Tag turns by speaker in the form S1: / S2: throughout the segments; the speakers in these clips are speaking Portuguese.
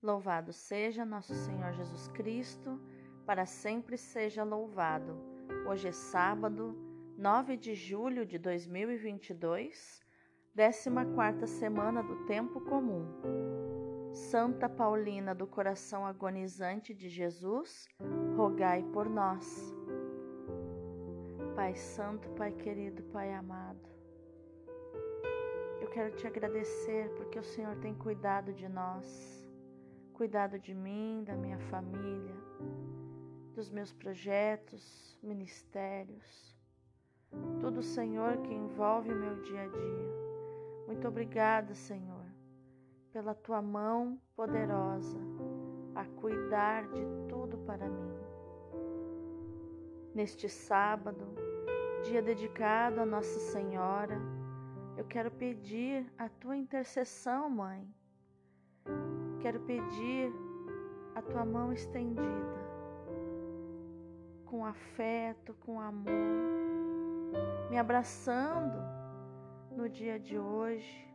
S1: Louvado seja nosso Senhor Jesus Cristo, para sempre seja louvado. Hoje é sábado, 9 de julho de 2022, 14 semana do tempo comum. Santa Paulina do coração agonizante de Jesus, rogai por nós. Pai Santo, Pai querido, Pai amado, eu quero te agradecer porque o Senhor tem cuidado de nós cuidado de mim, da minha família, dos meus projetos, ministérios, tudo, Senhor, que envolve meu dia a dia. Muito obrigada, Senhor, pela tua mão poderosa a cuidar de tudo para mim. Neste sábado, dia dedicado a Nossa Senhora, eu quero pedir a tua intercessão, Mãe Quero pedir a tua mão estendida, com afeto, com amor, me abraçando no dia de hoje,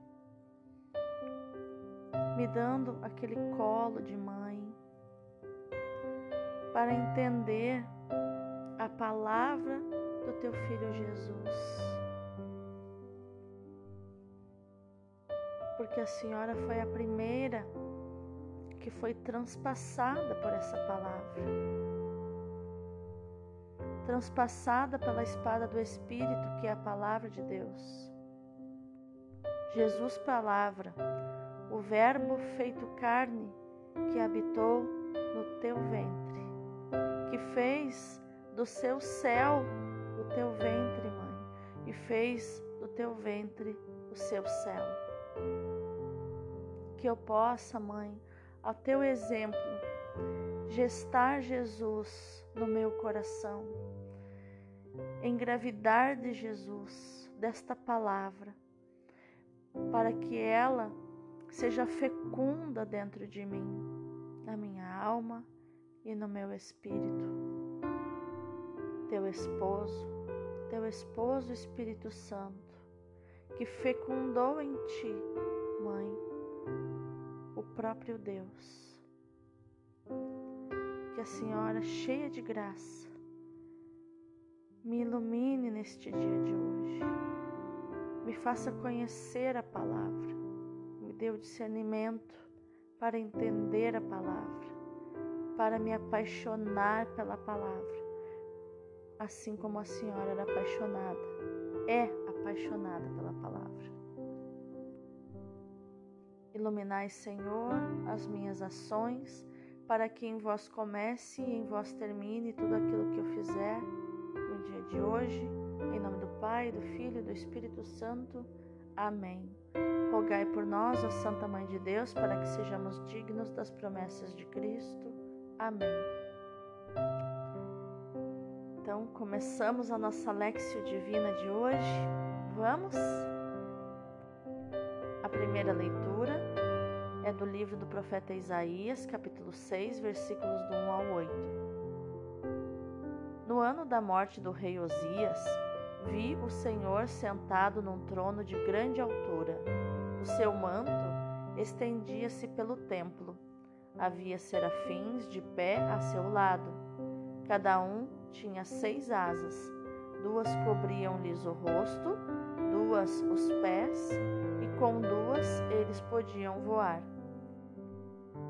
S1: me dando aquele colo de mãe, para entender a palavra do teu filho Jesus. Porque a senhora foi a primeira que foi transpassada por essa palavra, transpassada pela espada do Espírito, que é a palavra de Deus. Jesus, palavra, o Verbo feito carne que habitou no teu ventre, que fez do seu céu o teu ventre, mãe, e fez do teu ventre o seu céu. Que eu possa, mãe, ao teu exemplo, gestar Jesus no meu coração, engravidar de Jesus, desta palavra, para que ela seja fecunda dentro de mim, na minha alma e no meu espírito. Teu esposo, teu esposo Espírito Santo, que fecundou em ti, mãe, próprio Deus. Que a Senhora, cheia de graça, me ilumine neste dia de hoje, me faça conhecer a palavra, me dê o discernimento para entender a palavra, para me apaixonar pela palavra, assim como a Senhora era apaixonada, é apaixonada pela palavra. Iluminai, Senhor, as minhas ações, para que em vós comece e em vós termine tudo aquilo que eu fizer no dia de hoje. Em nome do Pai, do Filho e do Espírito Santo. Amém. Rogai por nós, ó Santa Mãe de Deus, para que sejamos dignos das promessas de Cristo. Amém. Então, começamos a nossa Lexio Divina de hoje. Vamos? Primeira leitura é do livro do profeta Isaías, capítulo 6, versículos do 1 ao 8. No ano da morte do rei Osias, vi o Senhor sentado num trono de grande altura. O seu manto estendia-se pelo templo. Havia serafins de pé a seu lado. Cada um tinha seis asas. Duas cobriam-lhes o rosto, duas os pés, com duas eles podiam voar.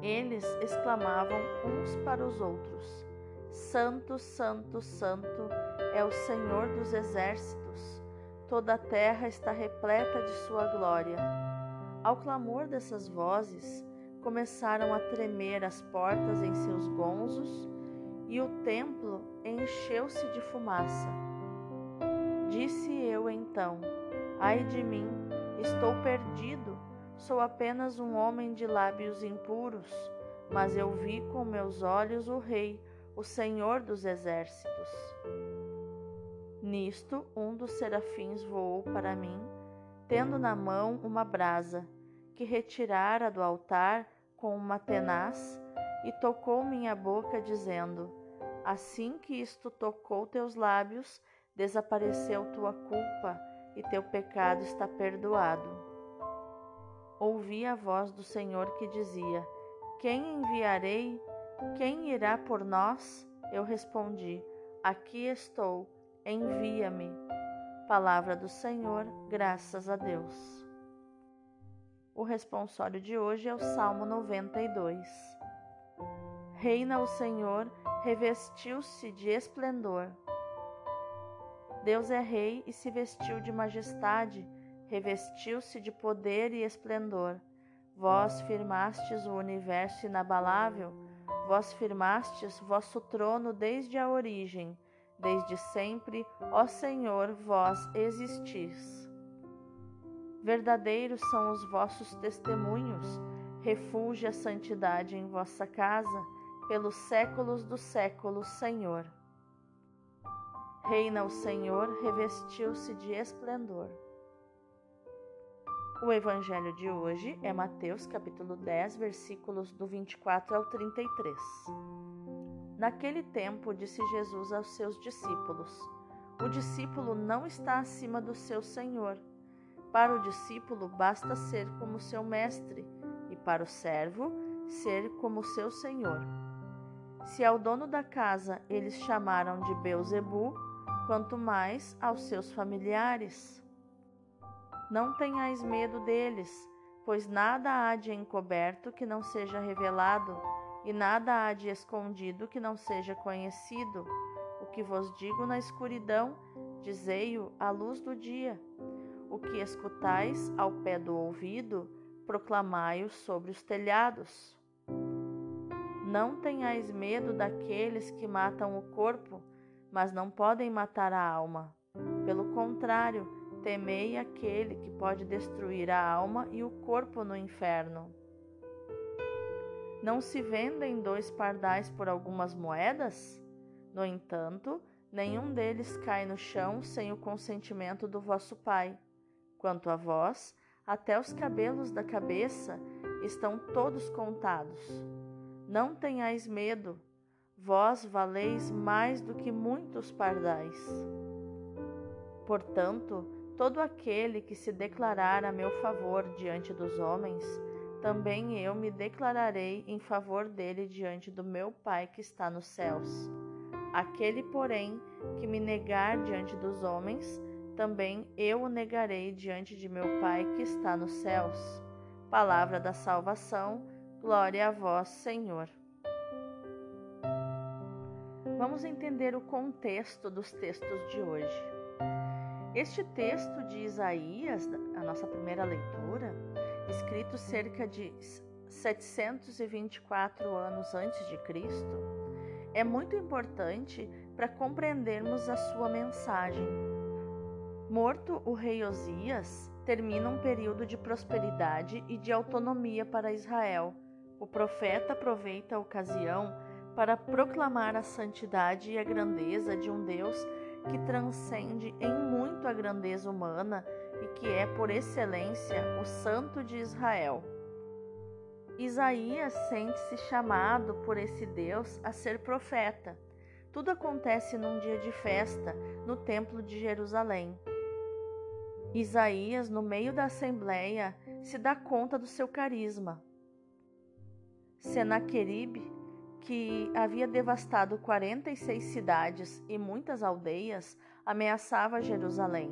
S1: Eles exclamavam uns para os outros: Santo, Santo, Santo é o Senhor dos exércitos. Toda a terra está repleta de sua glória. Ao clamor dessas vozes, começaram a tremer as portas em seus gonzos e o templo encheu-se de fumaça. Disse eu então: Ai de mim, estou perdido Sou apenas um homem de lábios impuros, mas eu vi com meus olhos o Rei, o Senhor dos exércitos. Nisto, um dos serafins voou para mim, tendo na mão uma brasa, que retirara do altar com uma tenaz, e tocou minha boca, dizendo: Assim que isto tocou teus lábios, desapareceu tua culpa, e teu pecado está perdoado ouvi a voz do Senhor que dizia: Quem enviarei? Quem irá por nós? Eu respondi: Aqui estou, envia-me. Palavra do Senhor, graças a Deus. O responsório de hoje é o Salmo 92. Reina o Senhor, revestiu-se de esplendor. Deus é rei e se vestiu de majestade, revestiu-se de poder e esplendor. Vós firmastes o universo inabalável, vós firmastes vosso trono desde a origem, desde sempre, ó Senhor, vós existis. Verdadeiros são os vossos testemunhos, refúgio a santidade em vossa casa, pelos séculos dos séculos, Senhor. Reina o Senhor, revestiu-se de esplendor. O evangelho de hoje é Mateus capítulo 10, versículos do 24 ao 33. Naquele tempo disse Jesus aos seus discípulos: O discípulo não está acima do seu senhor. Para o discípulo basta ser como seu mestre, e para o servo ser como seu senhor. Se ao dono da casa eles chamaram de Beuzebu, quanto mais aos seus familiares. Não tenhais medo deles, pois nada há de encoberto que não seja revelado, e nada há de escondido que não seja conhecido. O que vos digo na escuridão, dizei-o à luz do dia. O que escutais ao pé do ouvido, proclamai-o sobre os telhados. Não tenhais medo daqueles que matam o corpo, mas não podem matar a alma. Pelo contrário, temei aquele que pode destruir a alma e o corpo no inferno. Não se vendem dois pardais por algumas moedas? No entanto, nenhum deles cai no chão sem o consentimento do vosso Pai. Quanto a vós, até os cabelos da cabeça estão todos contados. Não tenhais medo, vós valeis mais do que muitos pardais. Portanto, todo aquele que se declarar a meu favor diante dos homens, também eu me declararei em favor dele diante do meu Pai que está nos céus. Aquele, porém, que me negar diante dos homens, também eu o negarei diante de meu Pai que está nos céus. Palavra da salvação, glória a vós, Senhor. Vamos entender o contexto dos textos de hoje. Este texto de Isaías, a nossa primeira leitura, escrito cerca de 724 anos antes de Cristo, é muito importante para compreendermos a sua mensagem. Morto o rei Osias, termina um período de prosperidade e de autonomia para Israel. O profeta aproveita a ocasião para proclamar a santidade e a grandeza de um Deus que transcende em muito a grandeza humana e que é, por excelência, o Santo de Israel. Isaías sente-se chamado por esse Deus a ser profeta. Tudo acontece num dia de festa no Templo de Jerusalém. Isaías, no meio da assembleia, se dá conta do seu carisma. Senaqueribe que havia devastado 46 cidades e muitas aldeias, ameaçava Jerusalém.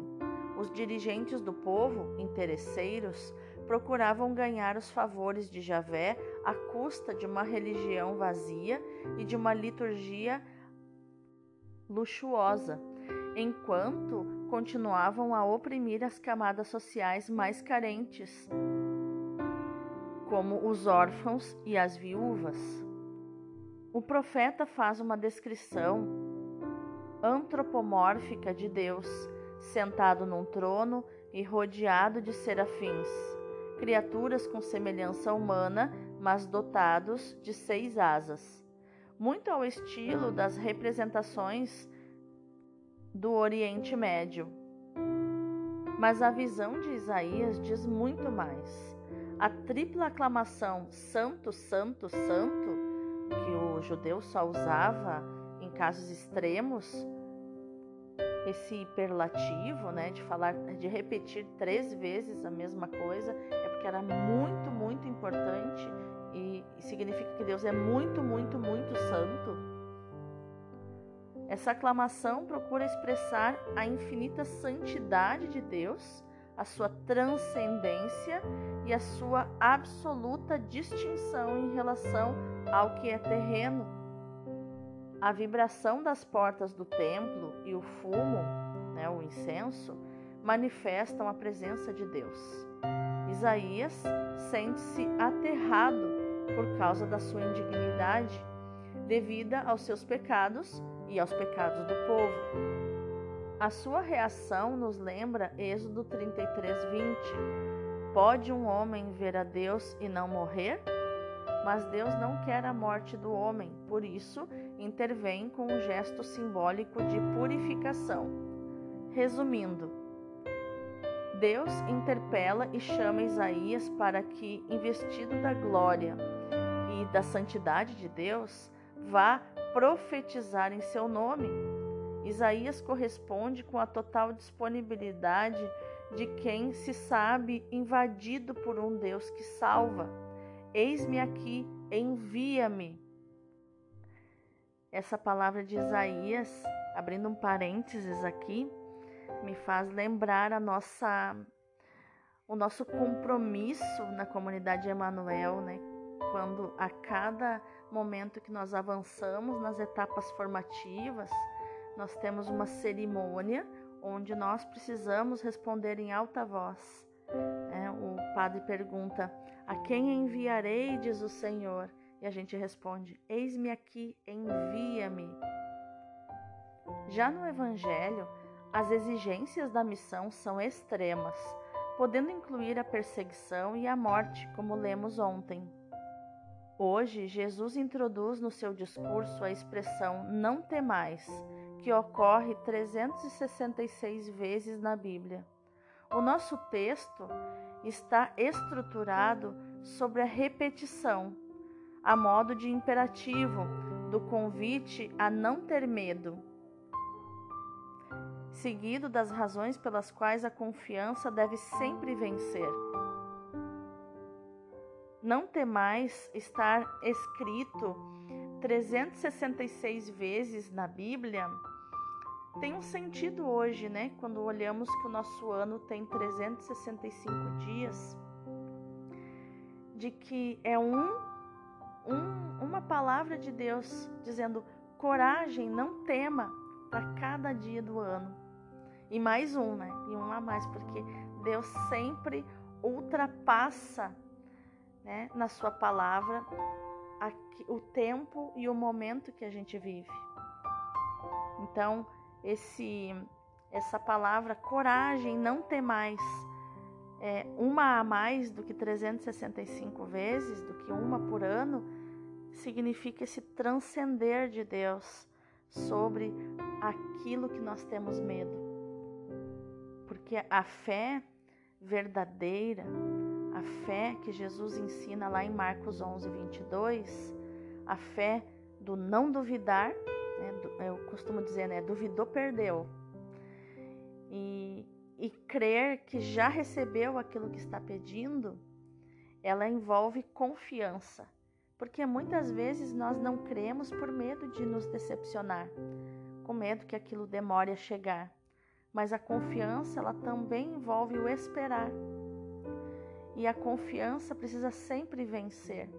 S1: Os dirigentes do povo, interesseiros, procuravam ganhar os favores de Javé à custa de uma religião vazia e de uma liturgia luxuosa, enquanto continuavam a oprimir as camadas sociais mais carentes, como os órfãos e as viúvas. O profeta faz uma descrição antropomórfica de Deus, sentado num trono e rodeado de serafins, criaturas com semelhança humana, mas dotados de seis asas, muito ao estilo das representações do Oriente Médio. Mas a visão de Isaías diz muito mais. A tripla aclamação Santo, Santo, Santo que o judeu só usava em casos extremos, esse hiperlativo, né, de falar, de repetir três vezes a mesma coisa, é porque era muito, muito importante e, significa que Deus é muito, muito, muito santo. Essa aclamação procura expressar a infinita santidade de Deus, a sua transcendência e a sua absoluta distinção em relação ao que é terreno. A vibração das portas do templo e o fumo, né, o incenso, manifestam a presença de Deus. Isaías sente-se aterrado por causa da sua indignidade, devida aos seus pecados e aos pecados do povo. A sua reação nos lembra Êxodo 33, 20. Pode um homem ver a Deus e não morrer? Mas Deus não quer a morte do homem, por isso intervém com um gesto simbólico de purificação. Resumindo, Deus interpela e chama Isaías para que, investido da glória e da santidade de Deus, vá profetizar em seu nome. Isaías corresponde com a total disponibilidade de quem se sabe invadido por um Deus que salva. Eis-me aqui, envia-me. Essa palavra de Isaías, abrindo um parênteses aqui, me faz lembrar a nossa o nosso compromisso na comunidade Emanuel, né? Quando a cada momento que nós avançamos nas etapas formativas, nós temos uma cerimônia onde nós precisamos responder em alta voz. É, o padre pergunta: A quem enviarei? diz o Senhor. E a gente responde: Eis-me aqui, envia-me. Já no Evangelho, as exigências da missão são extremas, podendo incluir a perseguição e a morte, como lemos ontem. Hoje, Jesus introduz no seu discurso a expressão não temais, que ocorre 366 vezes na Bíblia. O nosso texto está estruturado sobre a repetição, a modo de imperativo, do convite a não ter medo seguido das razões pelas quais a confiança deve sempre vencer. Não temais estar escrito 366 vezes na Bíblia tem um sentido hoje, né? Quando olhamos que o nosso ano tem 365 dias, de que é um, um uma palavra de Deus dizendo coragem, não tema para cada dia do ano. E mais um, né? E um a mais, porque Deus sempre ultrapassa né, na sua palavra o tempo e o momento que a gente vive. Então, esse essa palavra coragem, não ter mais é, uma a mais do que 365 vezes, do que uma por ano, significa esse transcender de Deus sobre aquilo que nós temos medo. Porque a fé verdadeira, a fé que Jesus ensina lá em Marcos 11, 22, a fé do não duvidar, né, eu costumo dizer, né, duvidou, perdeu. E, e crer que já recebeu aquilo que está pedindo, ela envolve confiança. Porque muitas vezes nós não cremos por medo de nos decepcionar, com medo que aquilo demore a chegar mas a confiança ela também envolve o esperar. E a confiança precisa sempre vencer.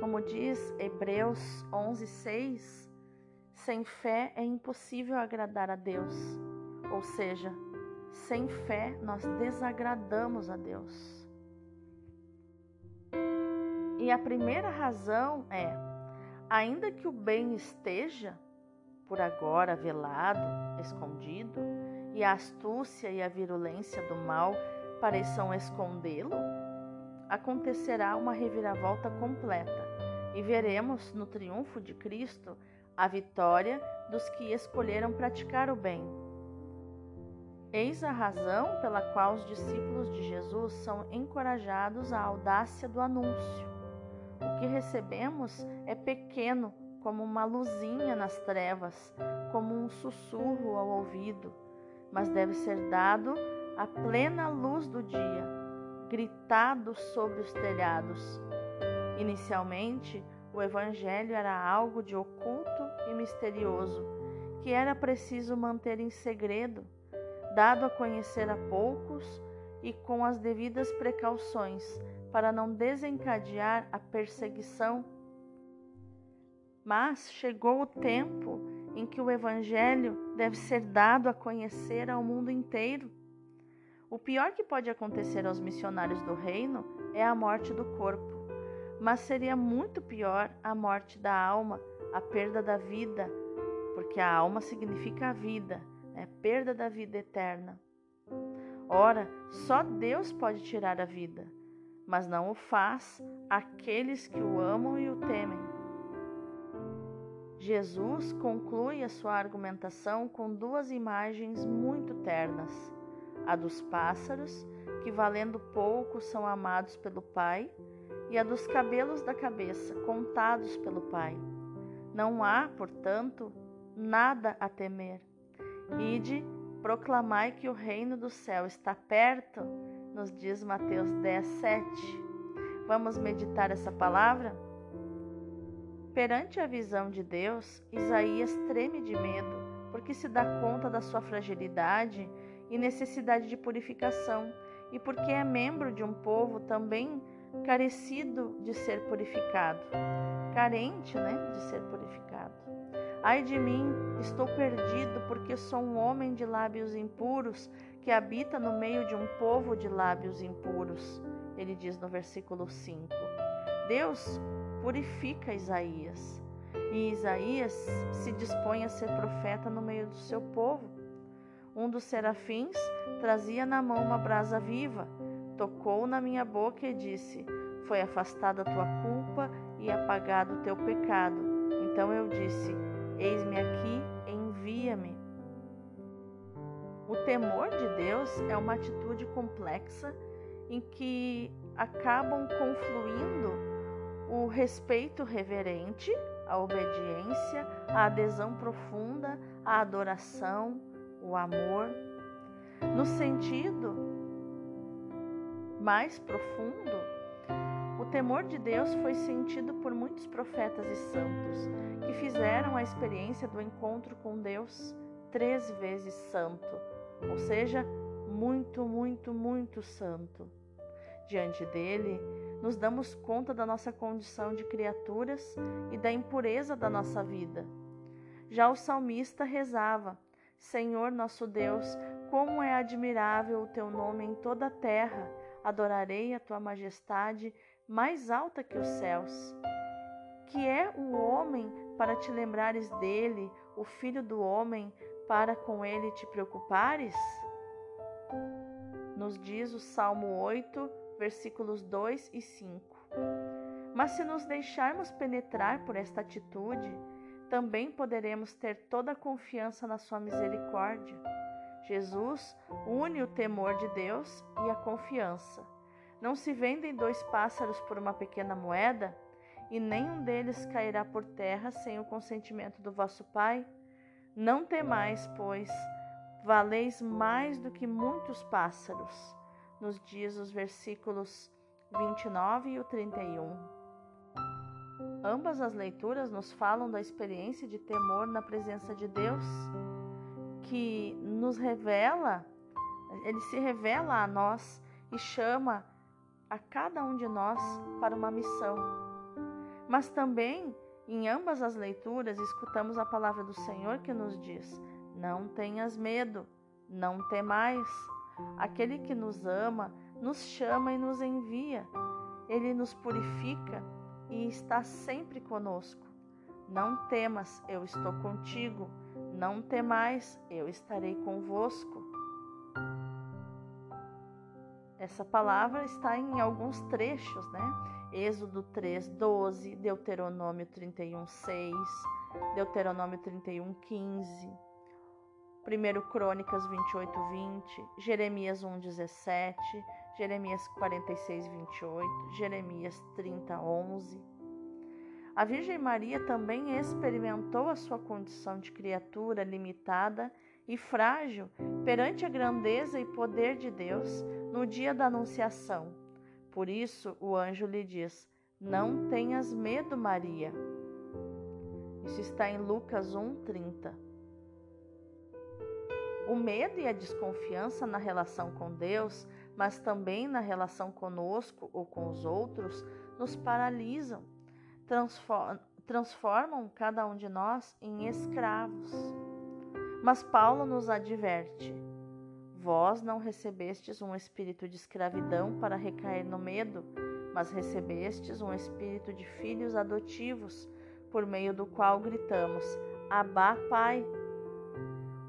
S1: Como diz Hebreus 11:6, sem fé é impossível agradar a Deus. Ou seja, sem fé nós desagradamos a Deus. E a primeira razão é: ainda que o bem esteja, por agora velado, escondido, e a astúcia e a virulência do mal pareçam escondê-lo, acontecerá uma reviravolta completa e veremos no triunfo de Cristo a vitória dos que escolheram praticar o bem. Eis a razão pela qual os discípulos de Jesus são encorajados à audácia do anúncio. O que recebemos é pequeno como uma luzinha nas trevas, como um sussurro ao ouvido, mas deve ser dado à plena luz do dia, gritado sobre os telhados. Inicialmente, o Evangelho era algo de oculto e misterioso, que era preciso manter em segredo, dado a conhecer a poucos e com as devidas precauções, para não desencadear a perseguição. Mas chegou o tempo em que o Evangelho deve ser dado a conhecer ao mundo inteiro. O pior que pode acontecer aos missionários do reino é a morte do corpo mas seria muito pior a morte da alma, a perda da vida, porque a alma significa a vida, é perda da vida eterna. Ora, só Deus pode tirar a vida, mas não o faz aqueles que o amam e o temem. Jesus conclui a sua argumentação com duas imagens muito ternas: a dos pássaros, que valendo pouco são amados pelo Pai, e a dos cabelos da cabeça, contados pelo Pai. Não há, portanto, nada a temer. Ide, proclamai que o reino do céu está perto, nos diz Mateus 10, 7. Vamos meditar essa palavra? Perante a visão de Deus, Isaías treme de medo, porque se dá conta da sua fragilidade e necessidade de purificação, e porque é membro de um povo também carecido de ser purificado, carente, né, de ser purificado. Ai de mim, estou perdido, porque sou um homem de lábios impuros que habita no meio de um povo de lábios impuros. Ele diz no versículo 5. Deus purifica Isaías, e Isaías se dispõe a ser profeta no meio do seu povo. Um dos serafins trazia na mão uma brasa viva tocou na minha boca e disse: Foi afastada a tua culpa e apagado o teu pecado. Então eu disse: Eis-me aqui, envia-me. O temor de Deus é uma atitude complexa em que acabam confluindo o respeito reverente, a obediência, a adesão profunda, a adoração, o amor, no sentido mais profundo, o temor de Deus foi sentido por muitos profetas e santos que fizeram a experiência do encontro com Deus três vezes santo, ou seja, muito, muito, muito santo. Diante dele, nos damos conta da nossa condição de criaturas e da impureza da nossa vida. Já o salmista rezava: Senhor nosso Deus, como é admirável o teu nome em toda a terra adorarei a tua majestade mais alta que os céus. Que é o homem para te lembrares dele, o filho do homem para com ele te preocupares? Nos diz o Salmo 8, versículos 2 e 5. Mas se nos deixarmos penetrar por esta atitude, também poderemos ter toda a confiança na Sua misericórdia. Jesus une o temor de Deus e a confiança. Não se vendem dois pássaros por uma pequena moeda, e nenhum deles cairá por terra sem o consentimento do vosso Pai? Não temais, pois, valeis mais do que muitos pássaros, nos dias os versículos 29 e o 31. Ambas as leituras nos falam da experiência de temor na presença de Deus que nos revela, ele se revela a nós e chama a cada um de nós para uma missão. Mas também, em ambas as leituras, escutamos a palavra do Senhor que nos diz: Não tenhas medo, não temais. Aquele que nos ama, nos chama e nos envia. Ele nos purifica e está sempre conosco. Não temas, eu estou contigo. Não temais, eu estarei convosco. Essa palavra está em alguns trechos, né? Êxodo 3, 12, Deuteronômio 31, 6, Deuteronômio 31, 15, 1 Crônicas 28, 20, Jeremias 1, 17, Jeremias 46, 28, Jeremias 30, 11. A Virgem Maria também experimentou a sua condição de criatura limitada e frágil perante a grandeza e poder de Deus no dia da Anunciação. Por isso, o anjo lhe diz: Não tenhas medo, Maria. Isso está em Lucas 1:30. O medo e a desconfiança na relação com Deus, mas também na relação conosco ou com os outros, nos paralisam, transformam cada um de nós em escravos. Mas Paulo nos adverte: Vós não recebestes um espírito de escravidão para recair no medo, mas recebestes um espírito de filhos adotivos, por meio do qual gritamos: Abá, Pai.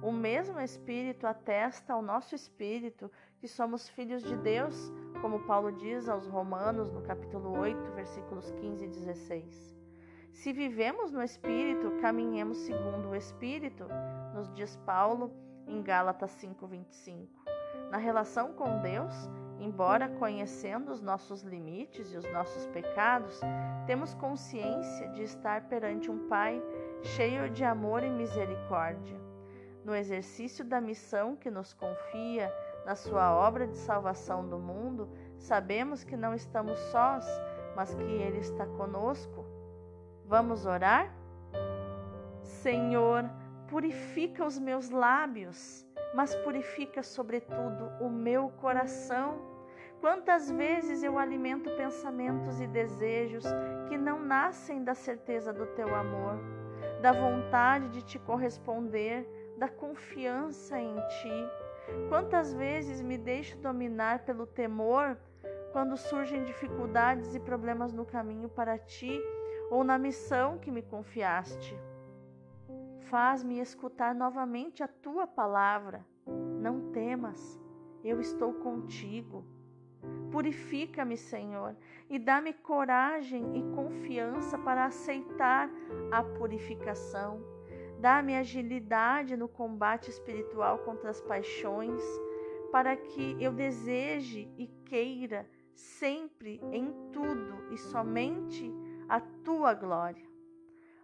S1: O mesmo Espírito atesta ao nosso espírito que somos filhos de Deus, como Paulo diz aos Romanos no capítulo 8, versículos 15 e 16. Se vivemos no Espírito, caminhemos segundo o Espírito, nos diz Paulo em Gálatas 5:25. Na relação com Deus, embora conhecendo os nossos limites e os nossos pecados, temos consciência de estar perante um Pai cheio de amor e misericórdia. No exercício da missão que nos confia, na sua obra de salvação do mundo, sabemos que não estamos sós, mas que Ele está conosco. Vamos orar? Senhor, purifica os meus lábios, mas purifica, sobretudo, o meu coração. Quantas vezes eu alimento pensamentos e desejos que não nascem da certeza do teu amor, da vontade de te corresponder, da confiança em ti. Quantas vezes me deixo dominar pelo temor quando surgem dificuldades e problemas no caminho para ti ou na missão que me confiaste. Faz-me escutar novamente a tua palavra. Não temas, eu estou contigo. Purifica-me, Senhor, e dá-me coragem e confiança para aceitar a purificação. Dá-me agilidade no combate espiritual contra as paixões, para que eu deseje e queira sempre, em tudo e somente a tua glória.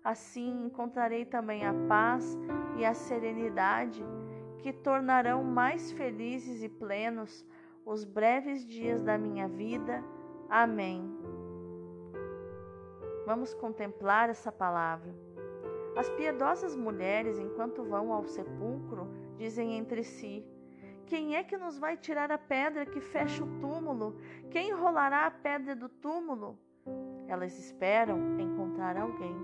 S1: Assim encontrarei também a paz e a serenidade que tornarão mais felizes e plenos os breves dias da minha vida. Amém. Vamos contemplar essa palavra. As piedosas mulheres, enquanto vão ao sepulcro, dizem entre si: Quem é que nos vai tirar a pedra que fecha o túmulo? Quem rolará a pedra do túmulo? Elas esperam encontrar alguém.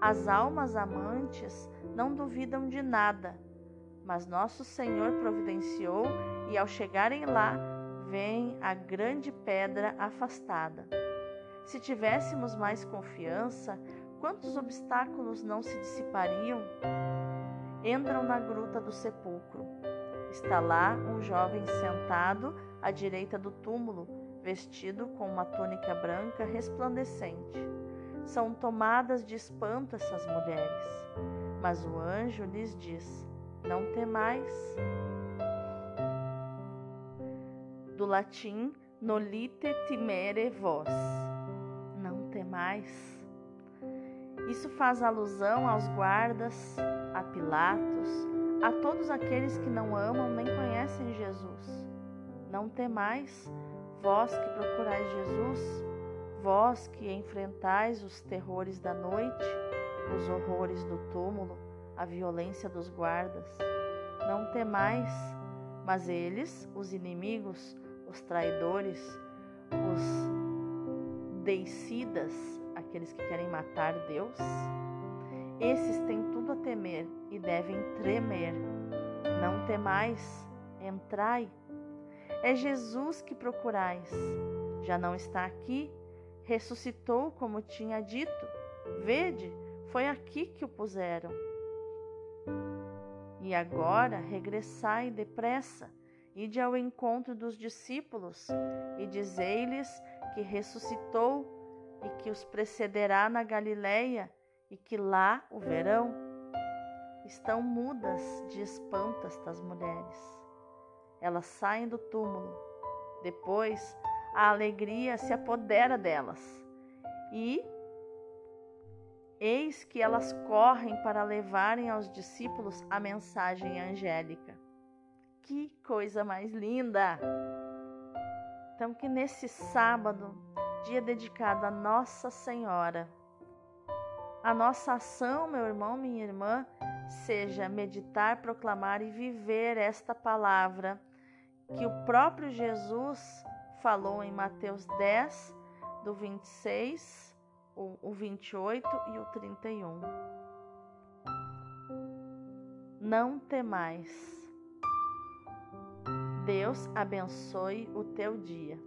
S1: As almas amantes não duvidam de nada, mas nosso Senhor providenciou e ao chegarem lá, vem a grande pedra afastada. Se tivéssemos mais confiança, quantos obstáculos não se dissipariam? Entram na gruta do sepulcro. Está lá um jovem sentado à direita do túmulo, vestido com uma túnica branca resplandecente. São tomadas de espanto essas mulheres. Mas o anjo lhes diz: Não temais. Do latim, nolite timere vos. Não temais. Isso faz alusão aos guardas, a Pilatos, a todos aqueles que não amam nem conhecem Jesus. Não temais, vós que procurais Jesus, Vós que enfrentais os terrores da noite, os horrores do túmulo, a violência dos guardas, não temais, mas eles, os inimigos, os traidores, os deicidas, aqueles que querem matar Deus, esses têm tudo a temer e devem tremer. Não temais, entrai. É Jesus que procurais. Já não está aqui, ressuscitou como tinha dito. Vede, foi aqui que o puseram. E agora regressai depressa, ide ao encontro dos discípulos e dizei-lhes que ressuscitou e que os precederá na Galileia e que lá o verão. Estão mudas de espanto estas mulheres. Elas saem do túmulo. Depois a alegria se apodera delas. E eis que elas correm para levarem aos discípulos a mensagem angélica. Que coisa mais linda! Então, que nesse sábado dia dedicado a Nossa Senhora. A nossa ação, meu irmão, minha irmã, seja meditar, proclamar e viver esta palavra que o próprio Jesus falou em Mateus 10, do 26, o 28 e o 31. Não temais. Deus abençoe o teu dia.